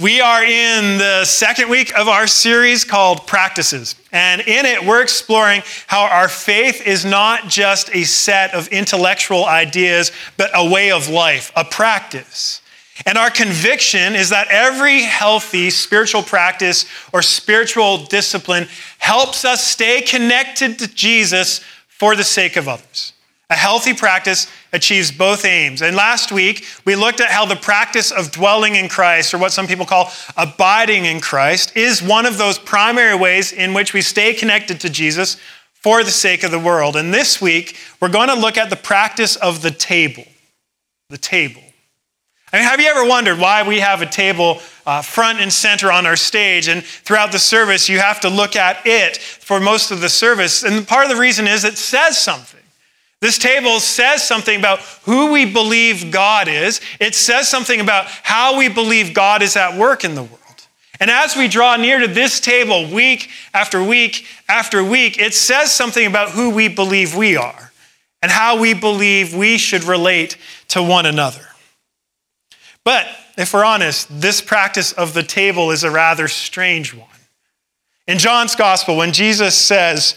We are in the second week of our series called Practices. And in it, we're exploring how our faith is not just a set of intellectual ideas, but a way of life, a practice. And our conviction is that every healthy spiritual practice or spiritual discipline helps us stay connected to Jesus for the sake of others. A healthy practice achieves both aims. And last week, we looked at how the practice of dwelling in Christ, or what some people call abiding in Christ, is one of those primary ways in which we stay connected to Jesus for the sake of the world. And this week, we're going to look at the practice of the table. The table. I mean, have you ever wondered why we have a table uh, front and center on our stage, and throughout the service, you have to look at it for most of the service? And part of the reason is it says something. This table says something about who we believe God is. It says something about how we believe God is at work in the world. And as we draw near to this table week after week after week, it says something about who we believe we are and how we believe we should relate to one another. But if we're honest, this practice of the table is a rather strange one. In John's gospel, when Jesus says,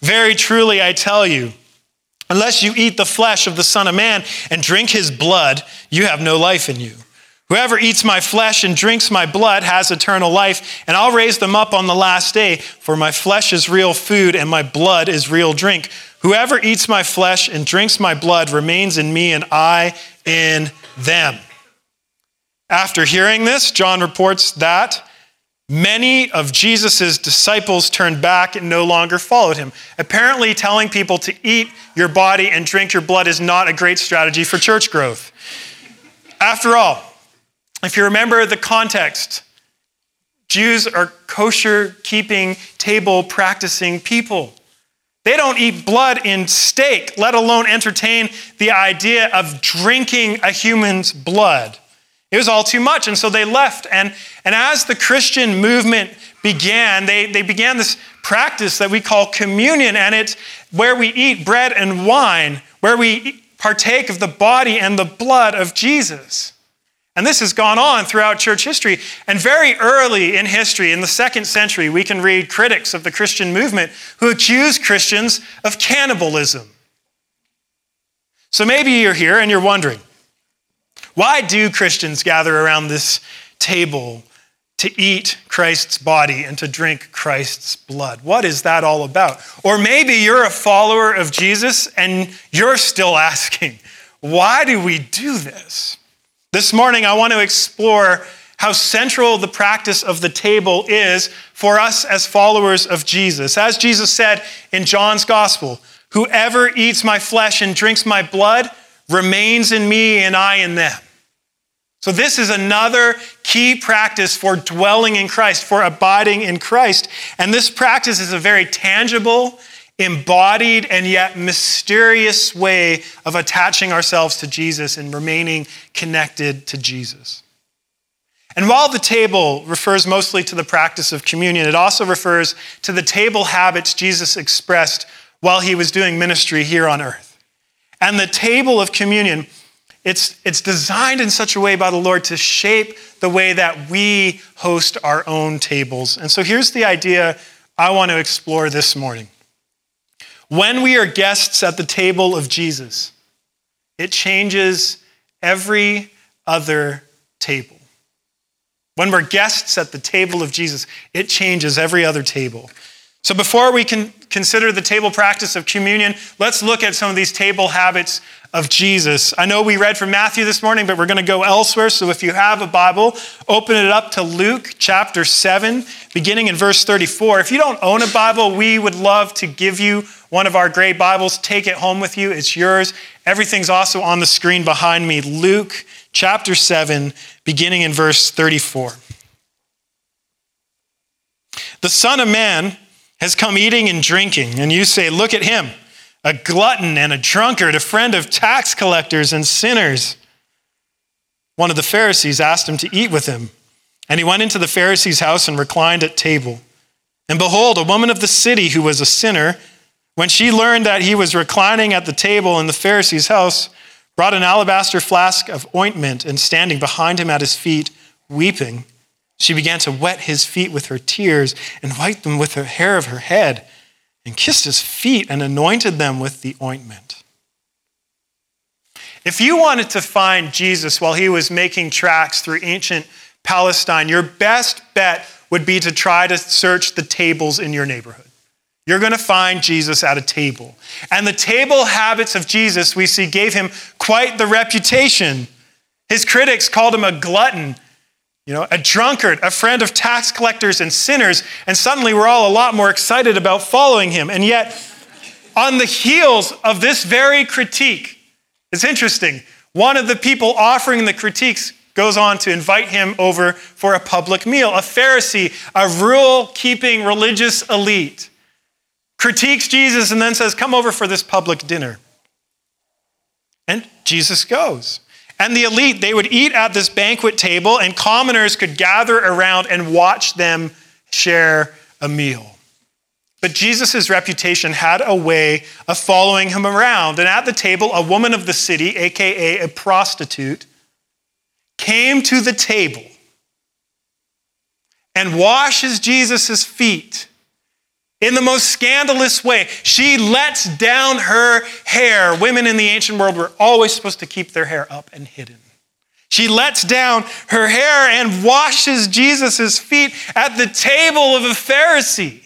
Very truly I tell you, Unless you eat the flesh of the Son of Man and drink his blood, you have no life in you. Whoever eats my flesh and drinks my blood has eternal life, and I'll raise them up on the last day, for my flesh is real food and my blood is real drink. Whoever eats my flesh and drinks my blood remains in me, and I in them. After hearing this, John reports that Many of Jesus' disciples turned back and no longer followed him. Apparently, telling people to eat your body and drink your blood is not a great strategy for church growth. After all, if you remember the context, Jews are kosher keeping, table practicing people. They don't eat blood in steak, let alone entertain the idea of drinking a human's blood. It was all too much. And so they left. And, and as the Christian movement began, they, they began this practice that we call communion. And it's where we eat bread and wine, where we partake of the body and the blood of Jesus. And this has gone on throughout church history. And very early in history, in the second century, we can read critics of the Christian movement who accuse Christians of cannibalism. So maybe you're here and you're wondering why do Christians gather around this table to eat Christ's body and to drink Christ's blood? What is that all about? Or maybe you're a follower of Jesus and you're still asking, why do we do this? This morning, I want to explore how central the practice of the table is for us as followers of Jesus. As Jesus said in John's gospel, whoever eats my flesh and drinks my blood remains in me and I in them. So, this is another key practice for dwelling in Christ, for abiding in Christ. And this practice is a very tangible, embodied, and yet mysterious way of attaching ourselves to Jesus and remaining connected to Jesus. And while the table refers mostly to the practice of communion, it also refers to the table habits Jesus expressed while he was doing ministry here on earth. And the table of communion it's, it's designed in such a way by the Lord to shape the way that we host our own tables. And so here's the idea I want to explore this morning. When we are guests at the table of Jesus, it changes every other table. When we're guests at the table of Jesus, it changes every other table. So before we can consider the table practice of communion, let's look at some of these table habits of Jesus. I know we read from Matthew this morning, but we're going to go elsewhere. So if you have a Bible, open it up to Luke chapter 7, beginning in verse 34. If you don't own a Bible, we would love to give you one of our great Bibles. Take it home with you, it's yours. Everything's also on the screen behind me. Luke chapter 7, beginning in verse 34. The Son of Man has come eating and drinking, and you say, Look at him a glutton and a drunkard, a friend of tax collectors and sinners. One of the Pharisees asked him to eat with him. And he went into the Pharisee's house and reclined at table. And behold, a woman of the city who was a sinner, when she learned that he was reclining at the table in the Pharisee's house, brought an alabaster flask of ointment and standing behind him at his feet, weeping, She began to wet his feet with her tears and wiped them with the hair of her head and kissed his feet and anointed them with the ointment. If you wanted to find Jesus while he was making tracks through ancient Palestine, your best bet would be to try to search the tables in your neighborhood. You're going to find Jesus at a table. And the table habits of Jesus, we see, gave him quite the reputation. His critics called him a glutton, you know, a drunkard, a friend of tax collectors and sinners. And suddenly we're all a lot more excited about following him. And yet, on the heels of this very critique, it's interesting. One of the people offering the critiques goes on to invite him over for a public meal. A Pharisee, a rule keeping religious elite critiques Jesus, and then says, Come over for this public dinner. And Jesus goes. And the elite, they would eat at this banquet table, and commoners could gather around and watch them share a meal. But Jesus' reputation had a way of following him around. And at the table, a woman of the city, aka a prostitute, came to the table and washes Jesus' feet in the most scandalous way. She lets down her hair. Women in the ancient world were always supposed to keep their hair up and hidden. She lets down her hair and washes Jesus' feet at the table of a Pharisee.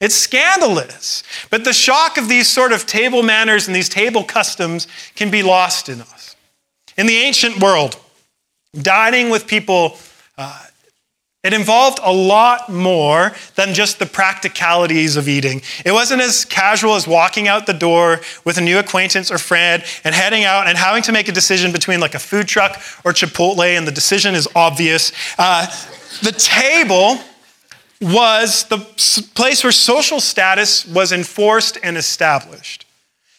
It's scandalous. But the shock of these sort of table manners and these table customs can be lost in us. In the ancient world, dining with people uh, it involved a lot more than just the practicalities of eating. It wasn't as casual as walking out the door with a new acquaintance or friend and heading out and having to make a decision between like a food truck or Chipotle, and the decision is obvious. Uh, the table was the place where social status was enforced and established.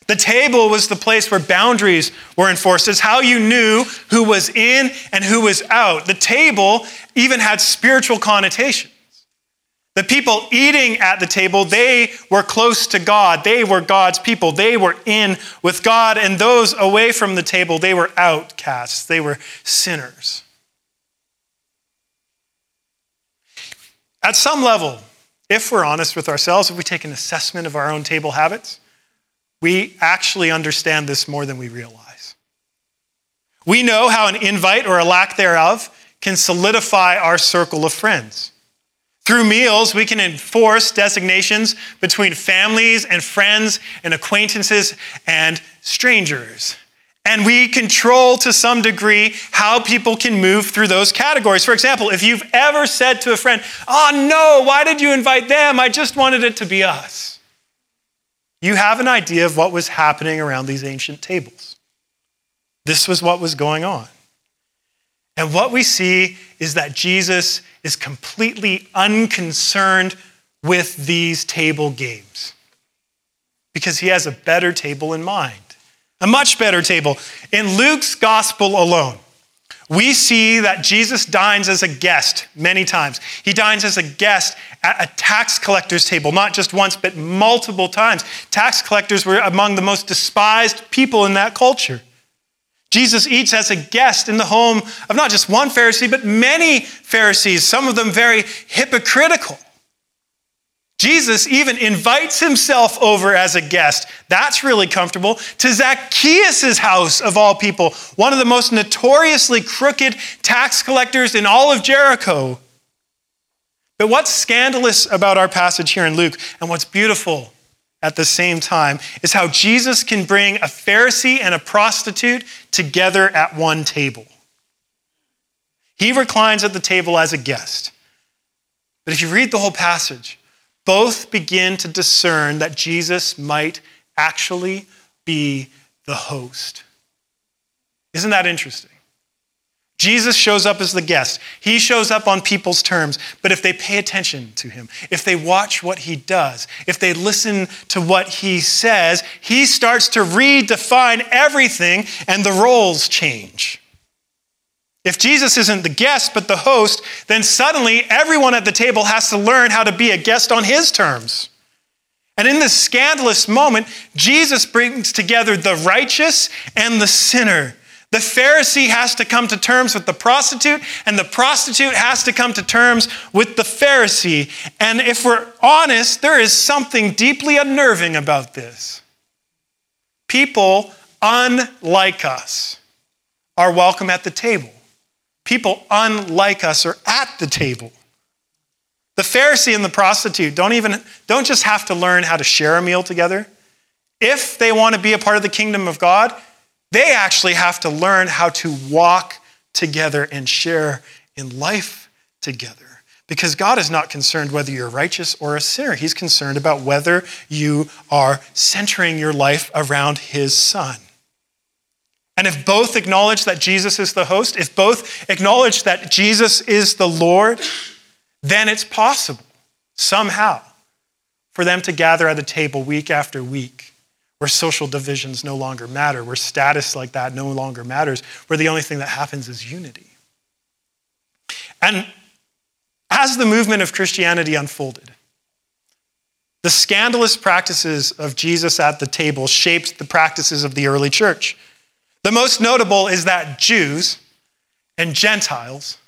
The table was the place where boundaries were enforced. It's how you knew who was in and who was out. The table even had spiritual connotations. The people eating at the table, they were close to God. They were God's people. They were in with God. And those away from the table, they were outcasts. They were sinners. At some level, if we're honest with ourselves, if we take an assessment of our own table habits, we actually understand this more than we realize. We know how an invite or a lack thereof can solidify our circle of friends. Through meals, we can enforce designations between families and friends and acquaintances and strangers. And we control to some degree how people can move through those categories. For example, if you've ever said to a friend, Oh no, why did you invite them? I just wanted it to be us you have an idea of what was happening around these ancient tables. This was what was going on. And what we see is that Jesus is completely unconcerned with these table games because he has a better table in mind, a much better table. In Luke's gospel alone, we see that Jesus dines as a guest many times. He dines as a guest at a tax collector's table, not just once, but multiple times. Tax collectors were among the most despised people in that culture. Jesus eats as a guest in the home of not just one Pharisee, but many Pharisees, some of them very hypocritical. Jesus even invites himself over as a guest. That's really comfortable. To Zacchaeus' house, of all people, one of the most notoriously crooked tax collectors in all of Jericho. But what's scandalous about our passage here in Luke, and what's beautiful at the same time, is how Jesus can bring a Pharisee and a prostitute together at one table. He reclines at the table as a guest. But if you read the whole passage, both begin to discern that Jesus might actually be the host. Isn't that interesting? Jesus shows up as the guest. He shows up on people's terms. But if they pay attention to him, if they watch what he does, if they listen to what he says, he starts to redefine everything and the roles change. If Jesus isn't the guest but the host, then suddenly everyone at the table has to learn how to be a guest on his terms. And in this scandalous moment, Jesus brings together the righteous and the sinner, The Pharisee has to come to terms with the prostitute, and the prostitute has to come to terms with the Pharisee. And if we're honest, there is something deeply unnerving about this. People unlike us are welcome at the table. People unlike us are at the table. The Pharisee and the prostitute don't even don't just have to learn how to share a meal together. If they want to be a part of the kingdom of God, they actually have to learn how to walk together and share in life together. Because God is not concerned whether you're righteous or a sinner. He's concerned about whether you are centering your life around His Son. And if both acknowledge that Jesus is the host, if both acknowledge that Jesus is the Lord, then it's possible somehow for them to gather at a table week after week where social divisions no longer matter, where status like that no longer matters, where the only thing that happens is unity. And as the movement of Christianity unfolded, the scandalous practices of Jesus at the table shaped the practices of the early church. The most notable is that Jews and Gentiles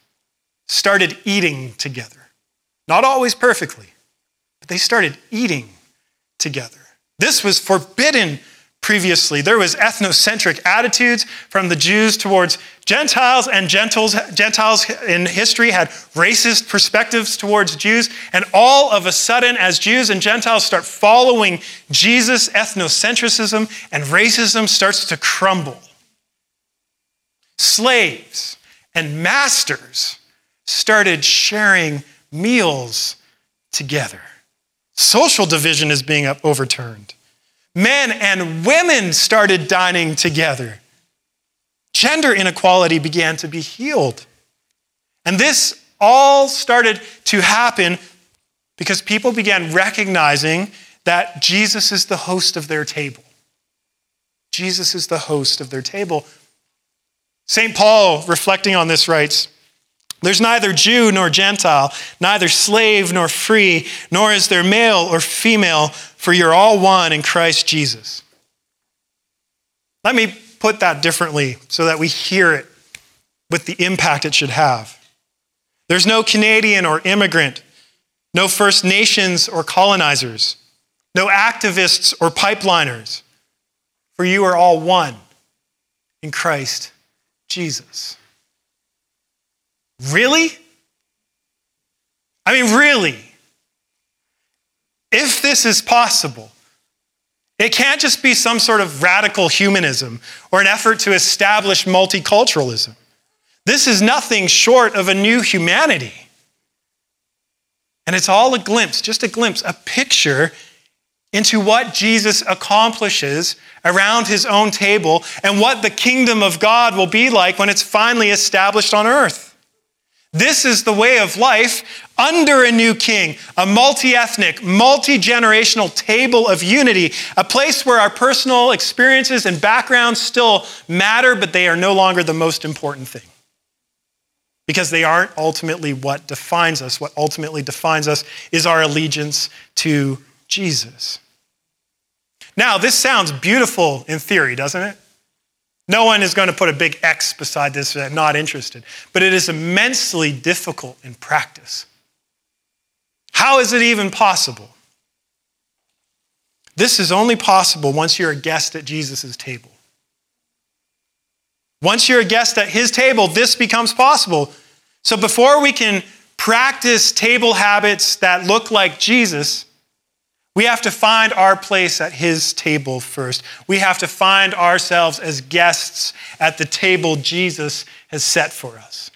started eating together. Not always perfectly, but they started eating together. This was forbidden previously. There was ethnocentric attitudes from the Jews towards Gentiles, and Gentiles, Gentiles in history had racist perspectives towards Jews. And all of a sudden, as Jews and Gentiles start following Jesus, ethnocentrism and racism starts to crumble. Slaves and masters started sharing meals together. Social division is being overturned. Men and women started dining together. Gender inequality began to be healed. And this all started to happen because people began recognizing that Jesus is the host of their table. Jesus is the host of their table. St. Paul, reflecting on this, writes there's neither Jew nor Gentile, neither slave nor free, nor is there male or female, for you're all one in Christ Jesus. Let me put that differently so that we hear it with the impact it should have. There's no Canadian or immigrant, no First Nations or colonizers, no activists or pipeliners, for you are all one in Christ Jesus. Really? I mean, really? If this is possible, it can't just be some sort of radical humanism or an effort to establish multiculturalism. This is nothing short of a new humanity. And it's all a glimpse, just a glimpse, a picture into what Jesus accomplishes around his own table and what the kingdom of God will be like when it's finally established on earth. This is the way of life under a new king, a multi ethnic, multi generational table of unity, a place where our personal experiences and backgrounds still matter, but they are no longer the most important thing. Because they aren't ultimately what defines us. What ultimately defines us is our allegiance to Jesus. Now, this sounds beautiful in theory, doesn't it? No one is going to put a big X beside this, not interested. But it is immensely difficult in practice. How is it even possible? This is only possible once you're a guest at Jesus' table. Once you're a guest at his table, this becomes possible. So before we can practice table habits that look like Jesus, we have to find our place at his table first. We have to find ourselves as guests at the table Jesus has set for us.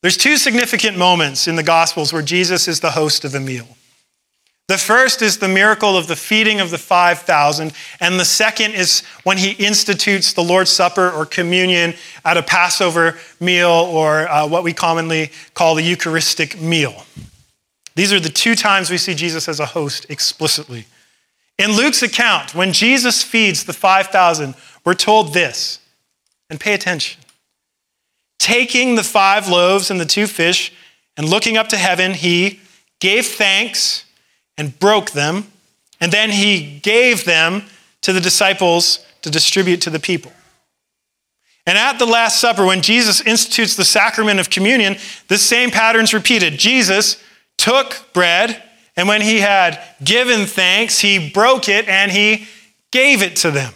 There's two significant moments in the Gospels where Jesus is the host of a meal. The first is the miracle of the feeding of the 5,000, and the second is when he institutes the Lord's Supper or communion at a Passover meal or uh, what we commonly call the Eucharistic meal. These are the two times we see Jesus as a host explicitly. In Luke's account, when Jesus feeds the 5,000, we're told this, and pay attention. Taking the five loaves and the two fish, and looking up to heaven, he gave thanks and broke them, and then he gave them to the disciples to distribute to the people. And at the Last Supper, when Jesus institutes the sacrament of communion, the same pattern's repeated. Jesus took bread, and when he had given thanks, he broke it and he gave it to them.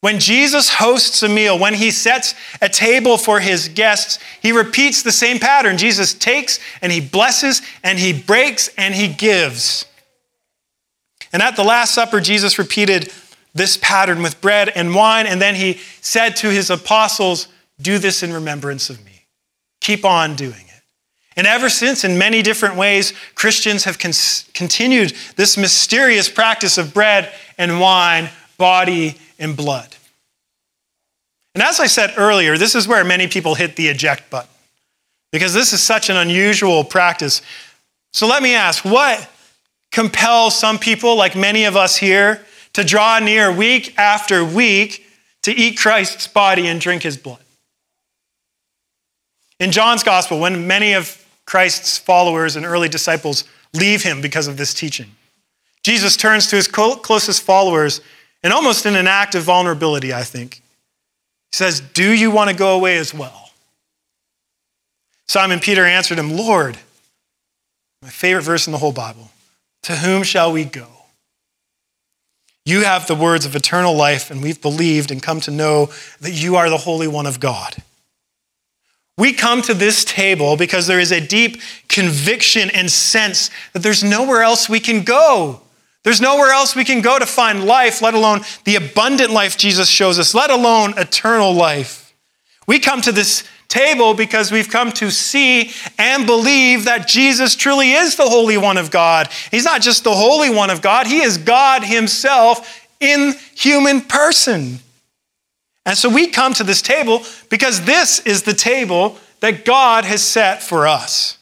When Jesus hosts a meal, when he sets a table for his guests, he repeats the same pattern. Jesus takes and he blesses and he breaks and he gives. And at the Last Supper, Jesus repeated this pattern with bread and wine, and then he said to his apostles, Do this in remembrance of me. Keep on doing it. And ever since, in many different ways, Christians have con- continued this mysterious practice of bread and wine, body and blood. And as I said earlier, this is where many people hit the eject button because this is such an unusual practice. So let me ask what compels some people, like many of us here, to draw near week after week to eat Christ's body and drink his blood? In John's gospel, when many of Christ's followers and early disciples leave him because of this teaching, Jesus turns to his closest followers and almost in an act of vulnerability, I think. He says, Do you want to go away as well? Simon Peter answered him, Lord, my favorite verse in the whole Bible, to whom shall we go? You have the words of eternal life, and we've believed and come to know that you are the Holy One of God. We come to this table because there is a deep conviction and sense that there's nowhere else we can go. There's nowhere else we can go to find life, let alone the abundant life Jesus shows us, let alone eternal life. We come to this table because we've come to see and believe that Jesus truly is the Holy One of God. He's not just the Holy One of God, He is God Himself in human person. And so we come to this table because this is the table that God has set for us.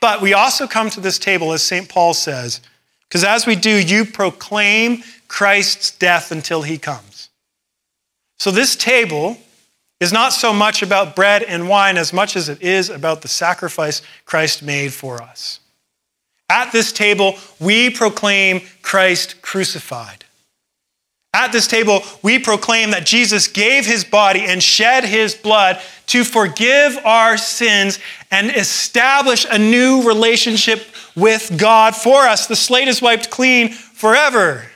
But we also come to this table, as St. Paul says, because as we do, you proclaim Christ's death until he comes. So this table is not so much about bread and wine as much as it is about the sacrifice Christ made for us. At this table, we proclaim Christ crucified. At this table, we proclaim that Jesus gave his body and shed his blood to forgive our sins and establish a new relationship with God for us. The slate is wiped clean forever.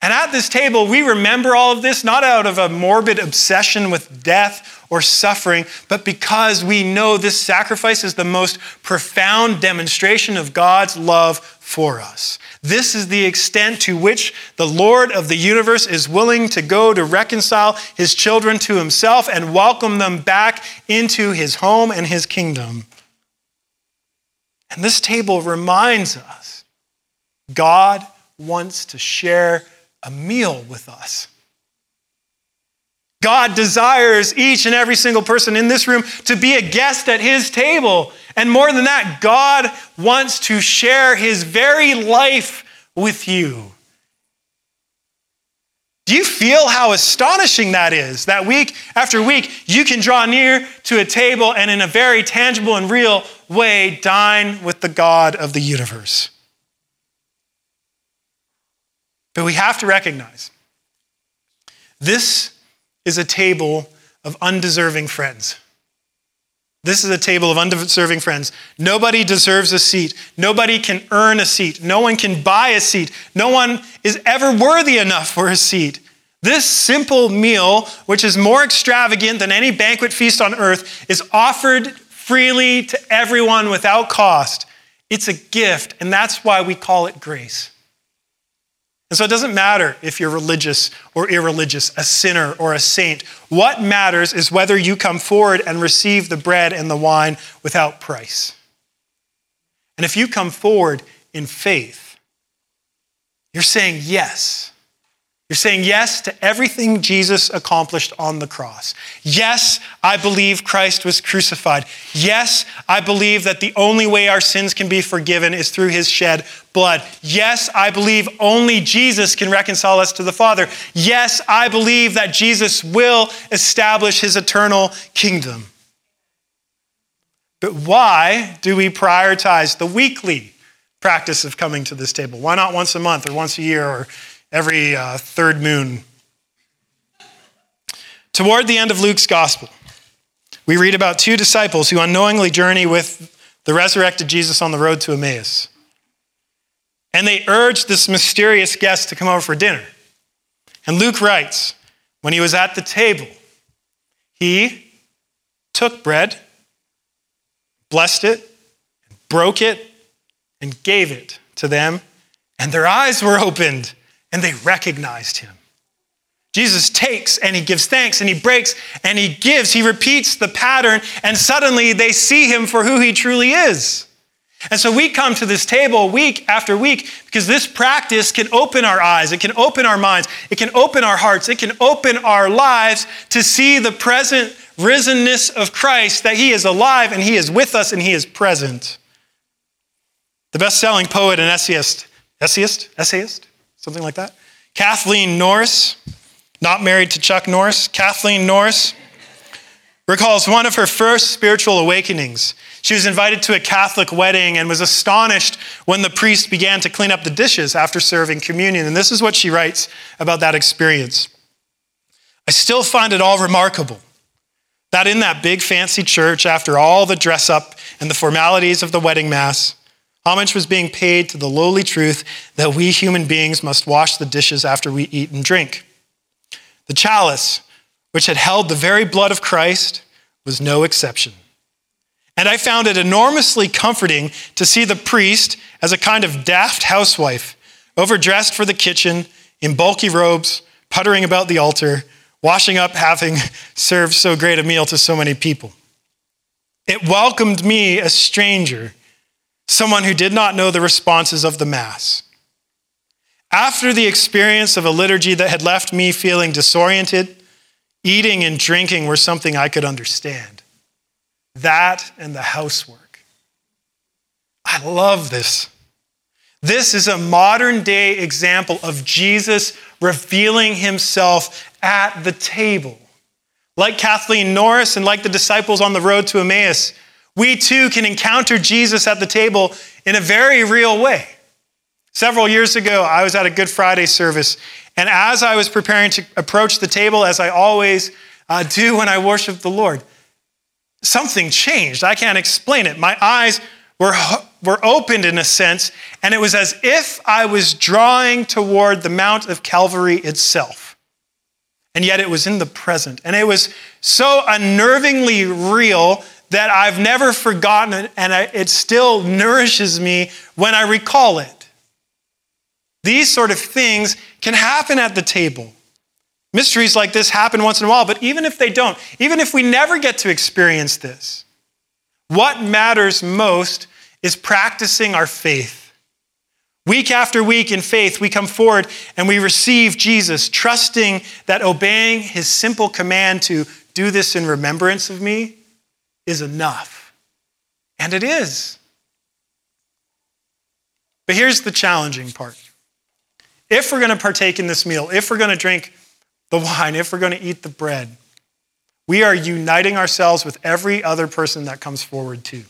And at this table, we remember all of this not out of a morbid obsession with death or suffering, but because we know this sacrifice is the most profound demonstration of God's love for us. This is the extent to which the Lord of the universe is willing to go to reconcile his children to himself and welcome them back into his home and his kingdom. And this table reminds us God wants to share a meal with us. God desires each and every single person in this room to be a guest at his table. And more than that, God wants to share his very life with you. Do you feel how astonishing that is? That week after week, you can draw near to a table and in a very tangible and real way dine with the God of the universe. But we have to recognize this is a table of undeserving friends. This is a table of undeserving friends. Nobody deserves a seat. Nobody can earn a seat. No one can buy a seat. No one is ever worthy enough for a seat. This simple meal, which is more extravagant than any banquet feast on earth, is offered freely to everyone without cost. It's a gift, and that's why we call it grace. And so it doesn't matter if you're religious or irreligious, a sinner or a saint. What matters is whether you come forward and receive the bread and the wine without price. And if you come forward in faith, you're saying yes you're saying yes to everything Jesus accomplished on the cross. Yes, I believe Christ was crucified. Yes, I believe that the only way our sins can be forgiven is through his shed blood. Yes, I believe only Jesus can reconcile us to the Father. Yes, I believe that Jesus will establish his eternal kingdom. But why do we prioritize the weekly practice of coming to this table? Why not once a month or once a year or every uh, third moon. Toward the end of Luke's gospel, we read about two disciples who unknowingly journey with the resurrected Jesus on the road to Emmaus. And they urge this mysterious guest to come over for dinner. And Luke writes, when he was at the table, he took bread, blessed it, broke it, and gave it to them, and their eyes were opened, and they recognized him. Jesus takes and he gives thanks and he breaks and he gives. He repeats the pattern, and suddenly they see him for who he truly is. And so we come to this table week after week because this practice can open our eyes, it can open our minds, it can open our hearts, it can open our lives to see the present risenness of Christ, that he is alive and he is with us and he is present. The best selling poet and essayist, essayist, essayist, something like that, Kathleen Norris, not married to Chuck Norris, Kathleen Norris recalls one of her first spiritual awakenings. She was invited to a Catholic wedding and was astonished when the priest began to clean up the dishes after serving communion. And this is what she writes about that experience. I still find it all remarkable that in that big fancy church, after all the dress up and the formalities of the wedding mass, homage was being paid to the lowly truth that we human beings must wash the dishes after we eat and drink. The chalice, which had held the very blood of Christ, was no exception. And I found it enormously comforting to see the priest as a kind of daft housewife, overdressed for the kitchen, in bulky robes, puttering about the altar, washing up having served so great a meal to so many people. It welcomed me, a stranger, someone who did not know the responses of the Mass. After the experience of a liturgy that had left me feeling disoriented, Eating and drinking were something I could understand. That and the housework. I love this. This is a modern day example of Jesus revealing himself at the table. Like Kathleen Norris and like the disciples on the road to Emmaus, we too can encounter Jesus at the table in a very real way. Several years ago, I was at a Good Friday service, and as I was preparing to approach the table, as I always uh, do when I worship the Lord, something changed. I can't explain it. My eyes were, were opened in a sense, and it was as if I was drawing toward the Mount of Calvary itself. And yet it was in the present. And it was so unnervingly real that I've never forgotten and I, it still nourishes me when I recall it. These sort of things can happen at the table. Mysteries like this happen once in a while, but even if they don't, even if we never get to experience this, what matters most is practicing our faith. Week after week in faith, we come forward and we receive Jesus, trusting that obeying his simple command to do this in remembrance of me is enough. And it is. But here's the challenging part if we're going to partake in this meal, if we're going to drink the wine, if we're going to eat the bread, we are uniting ourselves with every other person that comes forward too.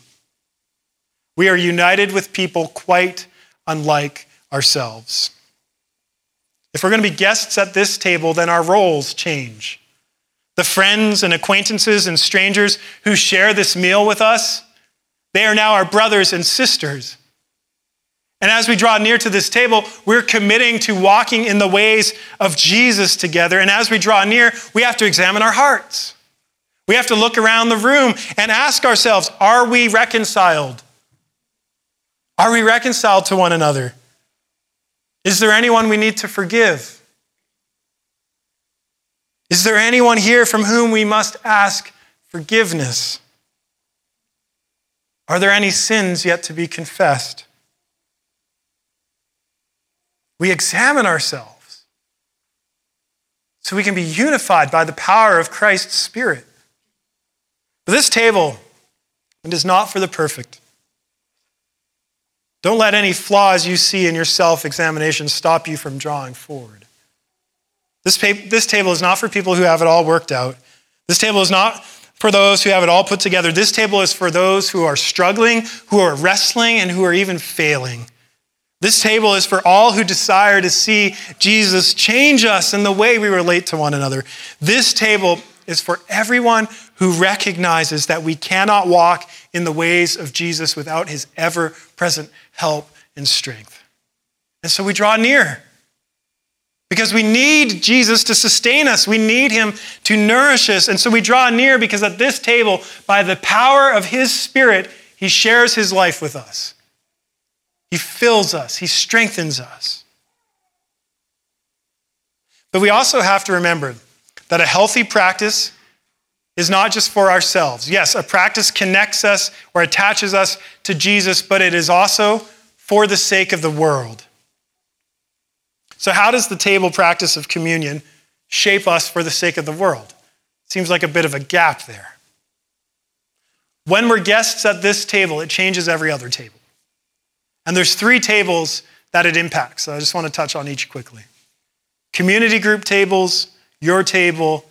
We are united with people quite unlike ourselves. If we're going to be guests at this table, then our roles change. The friends and acquaintances and strangers who share this meal with us, they are now our brothers and sisters. And as we draw near to this table, we're committing to walking in the ways of Jesus together. And as we draw near, we have to examine our hearts. We have to look around the room and ask ourselves are we reconciled? Are we reconciled to one another? Is there anyone we need to forgive? Is there anyone here from whom we must ask forgiveness? Are there any sins yet to be confessed? we examine ourselves so we can be unified by the power of Christ's Spirit. But this table it is not for the perfect. Don't let any flaws you see in your self examination stop you from drawing forward. This, pa- this table is not for people who have it all worked out. This table is not for those who have it all put together. This table is for those who are struggling, who are wrestling, and who are even failing. This table is for all who desire to see Jesus change us in the way we relate to one another. This table is for everyone who recognizes that we cannot walk in the ways of Jesus without his ever present help and strength. And so we draw near because we need Jesus to sustain us. We need him to nourish us. And so we draw near because at this table, by the power of his Spirit, he shares his life with us. He fills us, he strengthens us. But we also have to remember that a healthy practice is not just for ourselves. Yes, a practice connects us or attaches us to Jesus, but it is also for the sake of the world. So, how does the table practice of communion shape us for the sake of the world? Seems like a bit of a gap there. When we're guests at this table, it changes every other table. And there's three tables that it impacts. So I just want to touch on each quickly. Community group tables, your table,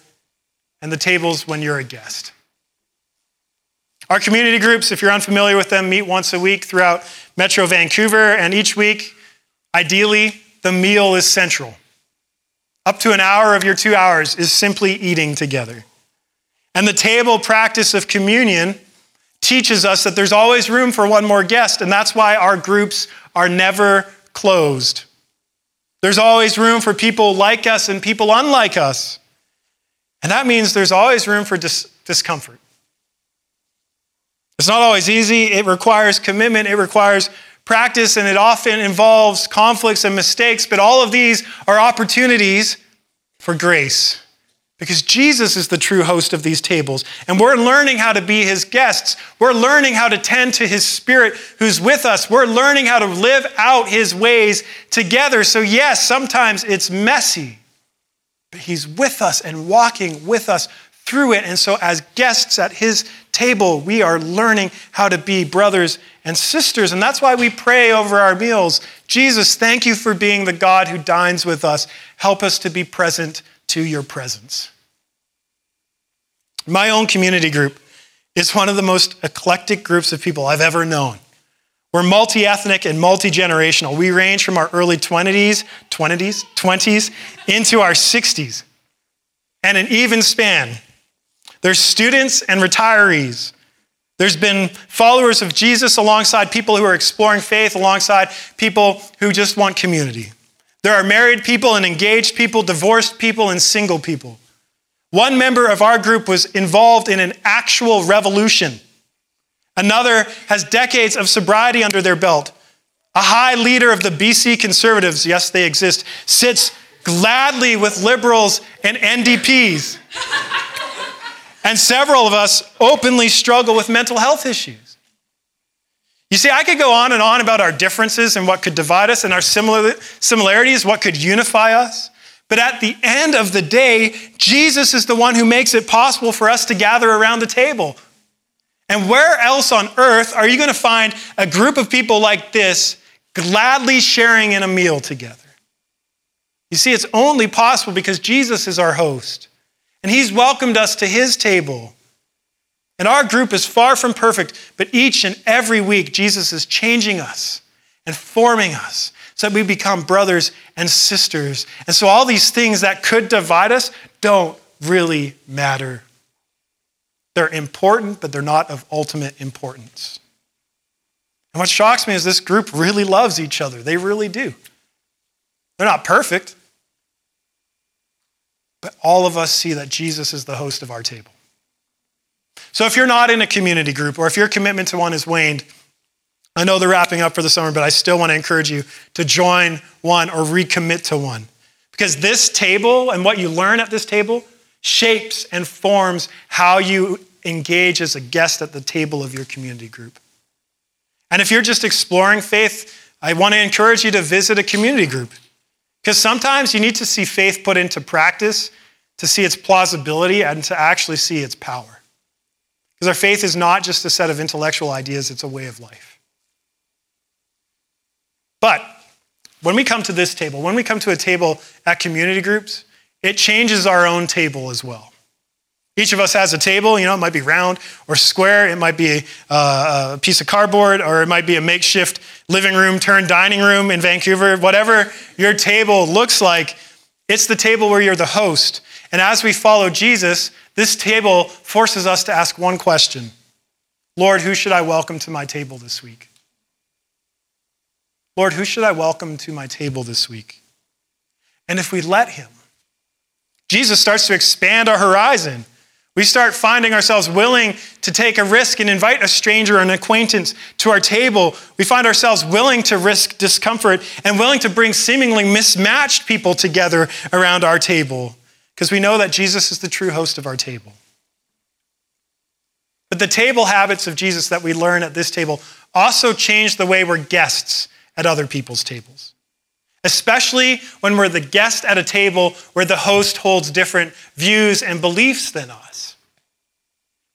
and the tables when you're a guest. Our community groups, if you're unfamiliar with them, meet once a week throughout Metro Vancouver, and each week, ideally, the meal is central. Up to an hour of your two hours is simply eating together. And the table practice of communion teaches us that there's always room for one more guest, and that's why our groups are never closed. There's always room for people like us and people unlike us. And that means there's always room for dis- discomfort. It's not always easy. It requires commitment, it requires practice, and it often involves conflicts and mistakes, but all of these are opportunities for grace. Because Jesus is the true host of these tables. And we're learning how to be his guests. We're learning how to tend to his spirit who's with us. We're learning how to live out his ways together. So, yes, sometimes it's messy, but he's with us and walking with us through it. And so, as guests at his table, we are learning how to be brothers and sisters. And that's why we pray over our meals Jesus, thank you for being the God who dines with us. Help us to be present to your presence. My own community group is one of the most eclectic groups of people I've ever known. We're multi ethnic and multi generational. We range from our early 20s, 20s, 20s into our 60s, and an even span there's students and retirees. There's been followers of Jesus alongside people who are exploring faith, alongside people who just want community. There are married people and engaged people, divorced people and single people. One member of our group was involved in an actual revolution. Another has decades of sobriety under their belt. A high leader of the BC Conservatives, yes, they exist, sits gladly with liberals and NDPs. And several of us openly struggle with mental health issues. You see, I could go on and on about our differences and what could divide us and our similar, similarities, what could unify us. But at the end of the day, Jesus is the one who makes it possible for us to gather around the table. And where else on earth are you going to find a group of people like this gladly sharing in a meal together? You see, it's only possible because Jesus is our host and He's welcomed us to His table. And our group is far from perfect, but each and every week, Jesus is changing us and forming us so that we become brothers and sisters. And so, all these things that could divide us don't really matter. They're important, but they're not of ultimate importance. And what shocks me is this group really loves each other. They really do. They're not perfect, but all of us see that Jesus is the host of our table. So if you're not in a community group or if your commitment to one has waned, I know they're wrapping up for the summer, but I still want to encourage you to join one or recommit to one. Because this table and what you learn at this table shapes and forms how you engage as a guest at the table of your community group. And if you're just exploring faith, I want to encourage you to visit a community group. Because sometimes you need to see faith put into practice to see its plausibility and to actually see its power. Because our faith is not just a set of intellectual ideas, it's a way of life. But when we come to this table, when we come to a table at community groups, it changes our own table as well. Each of us has a table, you know, it might be round or square, it might be a, a, piece of cardboard, or it might be a makeshift living room turned dining room in Vancouver. Whatever your table looks like, it's the table where you're the host. And as we follow Jesus, this table forces us to ask one question Lord, who should I welcome to my table this week? Lord, who should I welcome to my table this week? And if we let him, Jesus starts to expand our horizon. We start finding ourselves willing to take a risk and invite a stranger or an acquaintance to our table. We find ourselves willing to risk discomfort and willing to bring seemingly mismatched people together around our table because we know that Jesus is the true host of our table. But the table habits of Jesus that we learn at this table also change the way we're guests at other people's tables. Especially when we're the guest at a table where the host holds different views and beliefs than us.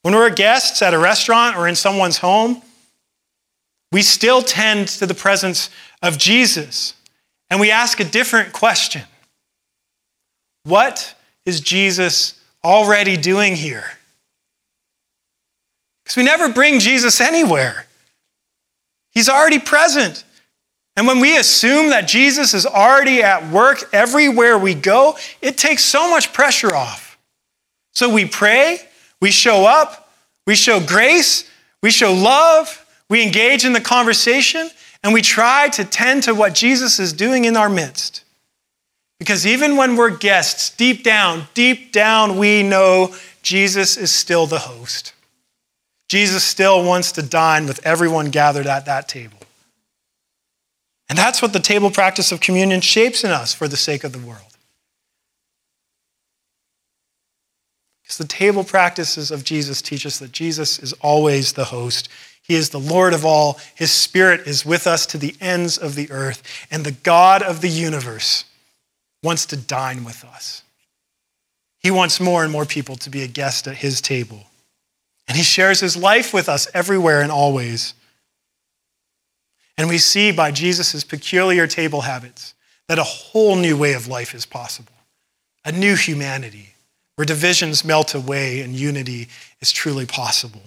When we're guests at a restaurant or in someone's home, we still tend to the presence of Jesus and we ask a different question What is Jesus already doing here? Because we never bring Jesus anywhere, He's already present. And when we assume that Jesus is already at work everywhere we go, it takes so much pressure off. So we pray, we show up, we show grace, we show love, we engage in the conversation, and we try to tend to what Jesus is doing in our midst. Because even when we're guests, deep down, deep down, we know Jesus is still the host. Jesus still wants to dine with everyone gathered at that table. And that's what the table practice of communion shapes in us for the sake of the world. Because the table practices of Jesus teach us that Jesus is always the host. He is the Lord of all. His Spirit is with us to the ends of the earth. And the God of the universe wants to dine with us. He wants more and more people to be a guest at his table. And he shares his life with us everywhere and always. And we see by Jesus' peculiar table habits that a whole new way of life is possible, a new humanity where divisions melt away and unity is truly possible.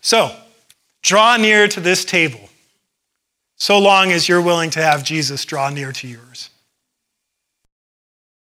So, draw near to this table so long as you're willing to have Jesus draw near to yours.